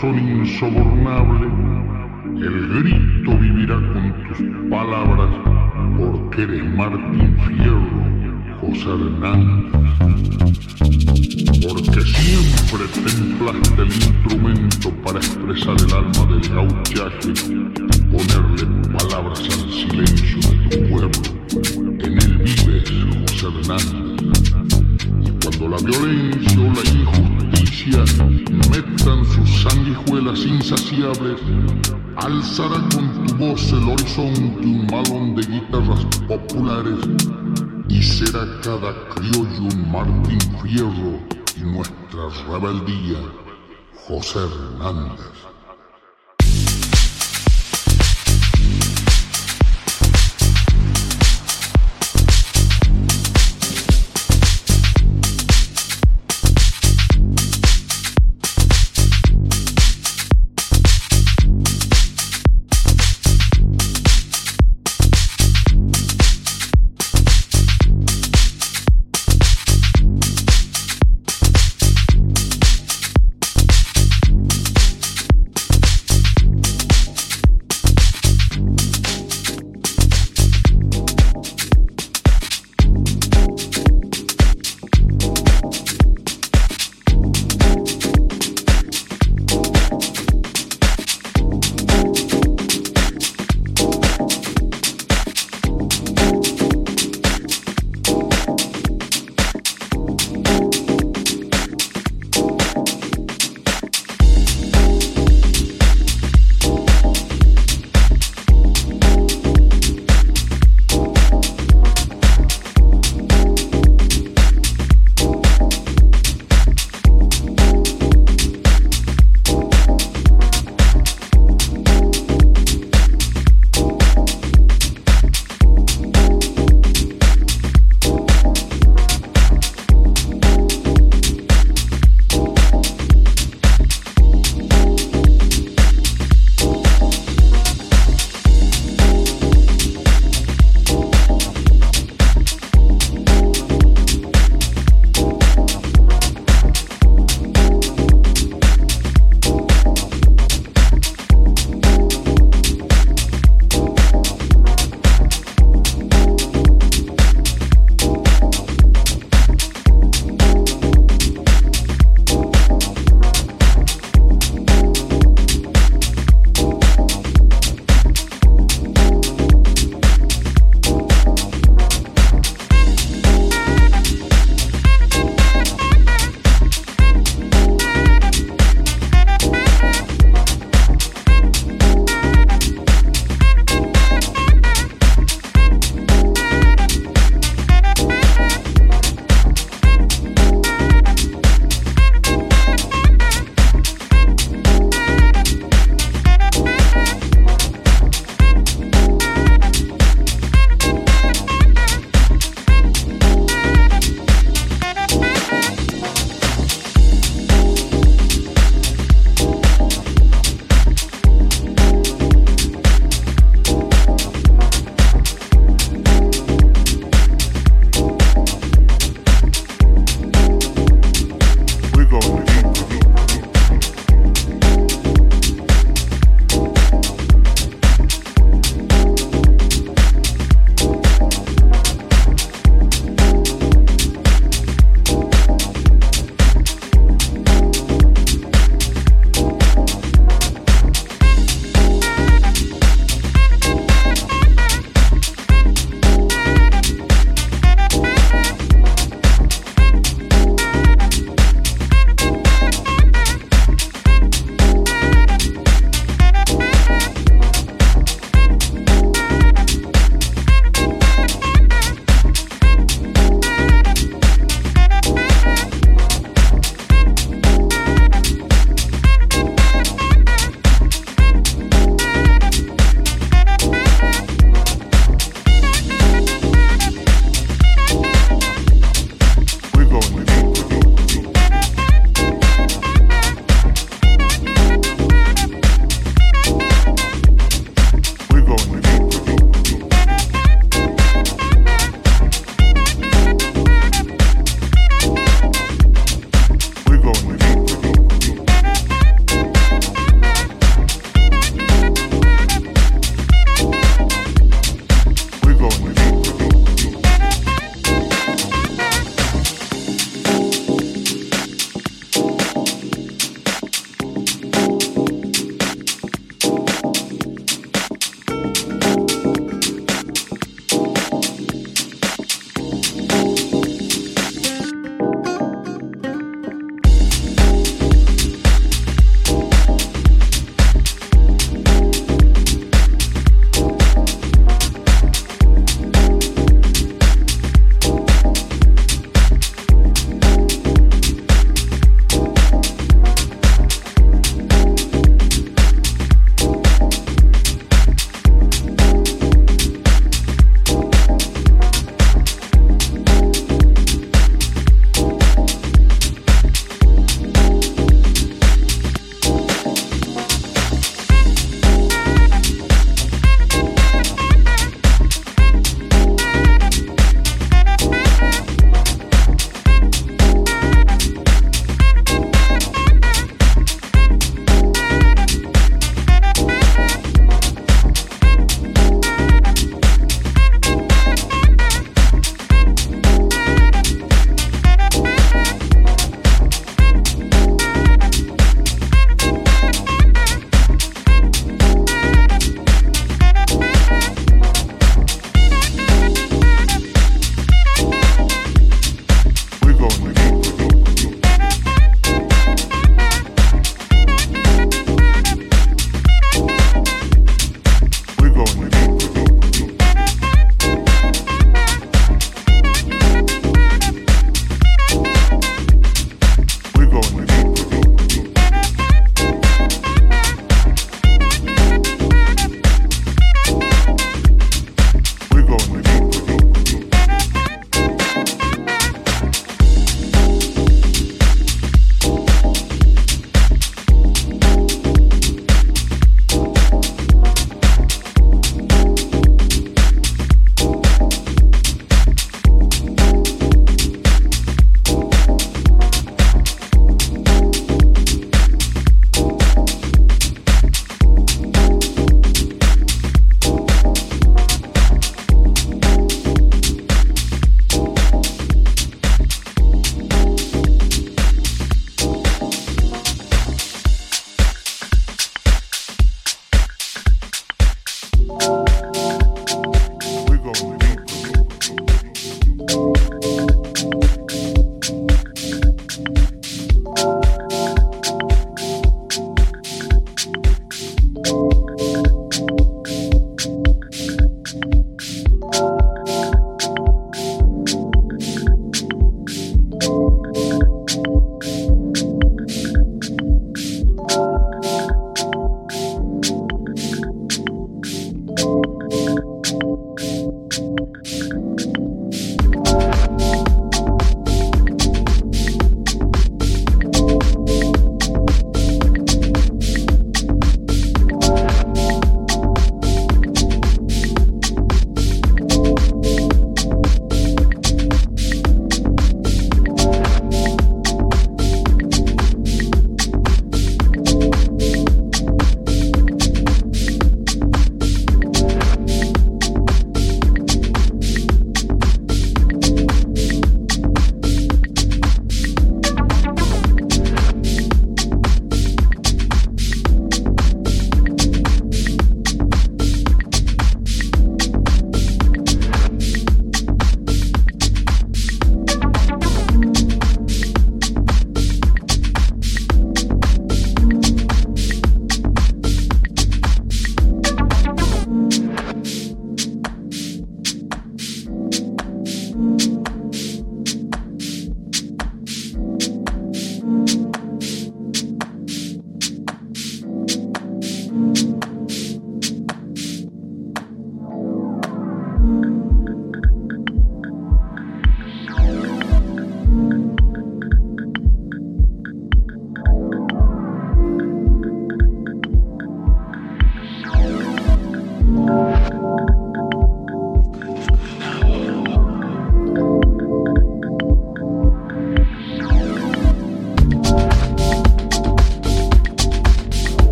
corazón insobornable, el grito vivirá con tus palabras, porque eres Martín Fierro, José Hernández. Porque siempre templaste el instrumento para expresar el alma del gauchaje y ponerle palabras al silencio de tu pueblo. En él vives, José Hernández. Y cuando la violencia o la injusticia metan sus sanguijuelas insaciables, alzará con tu voz el horizonte un malón de guitarras populares, y será cada criollo un Martín Fierro y nuestra rebeldía, José Hernández.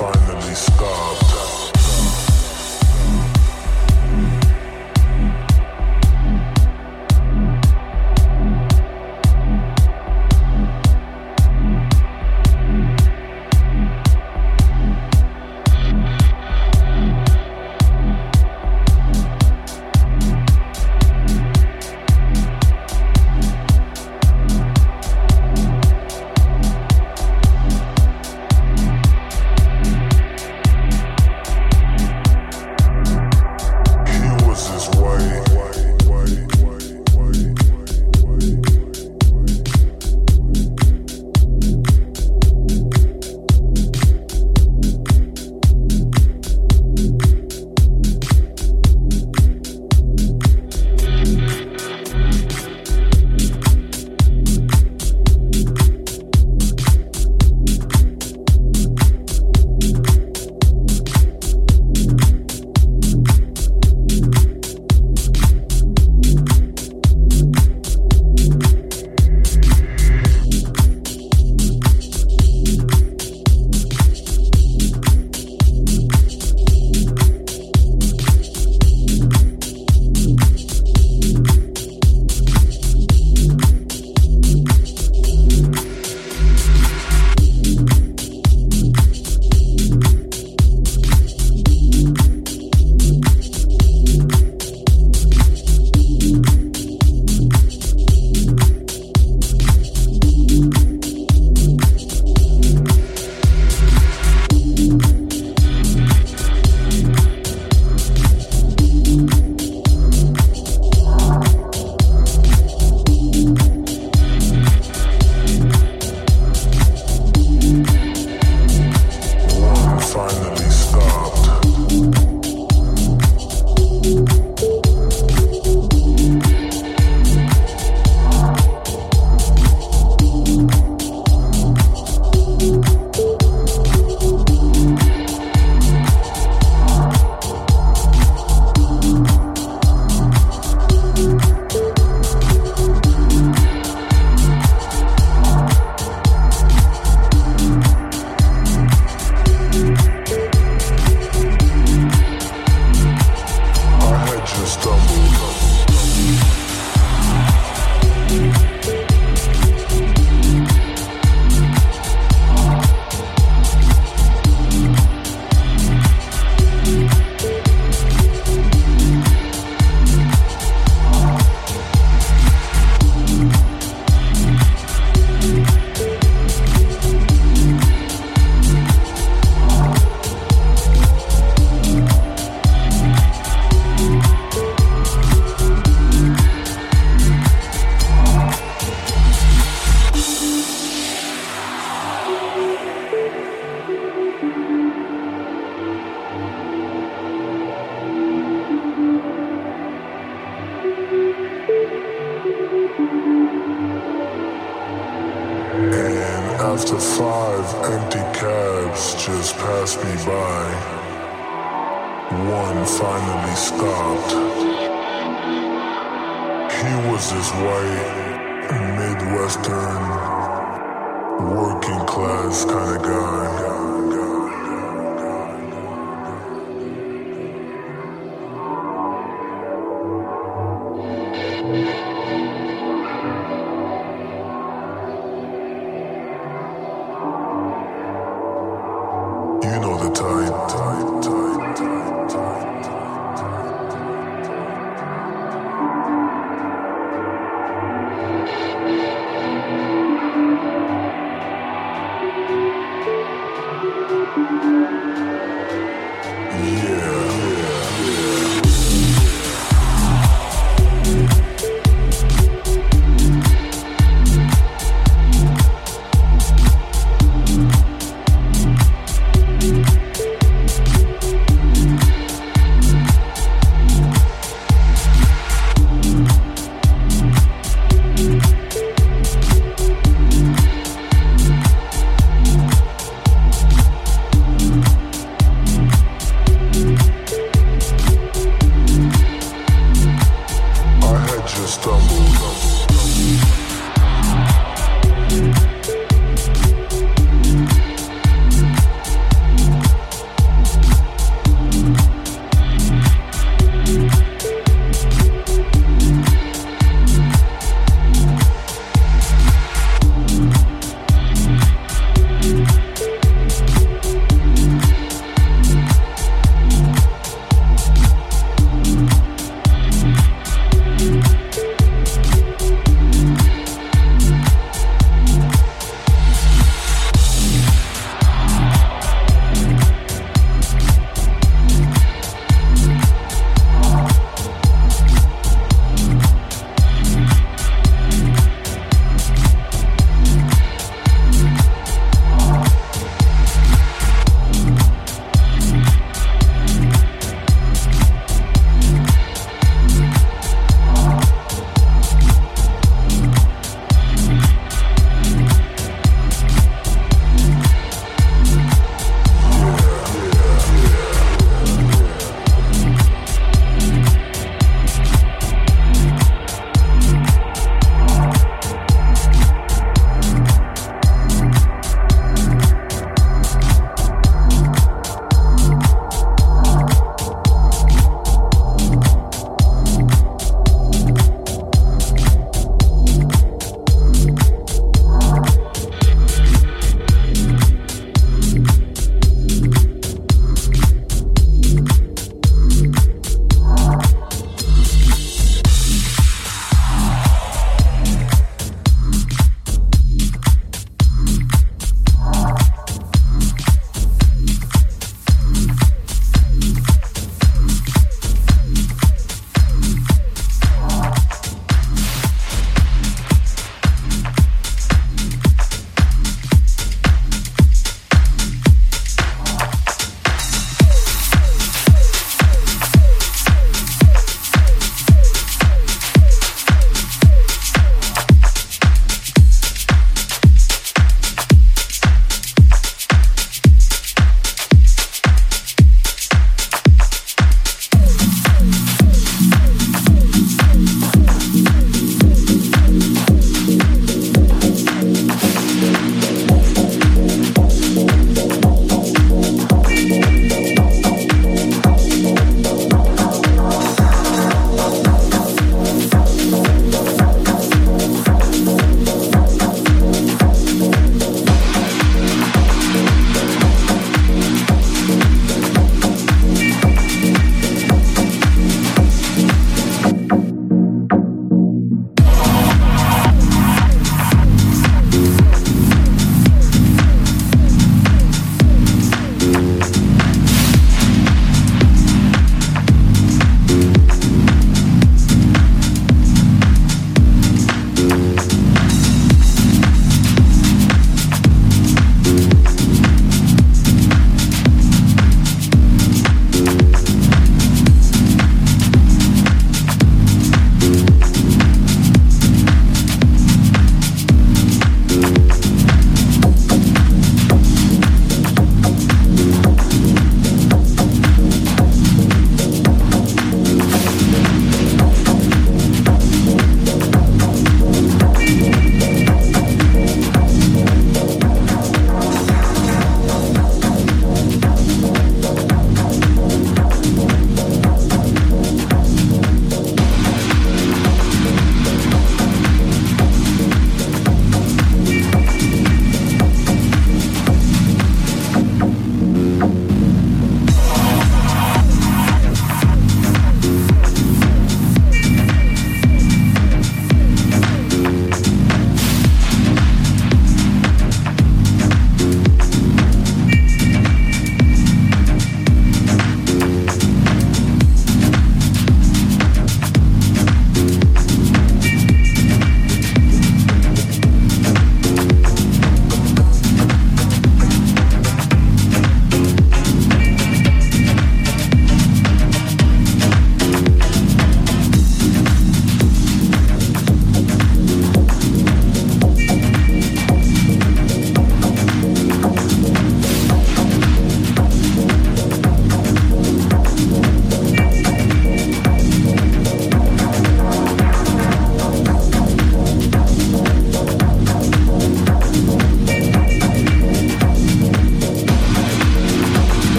finally stop.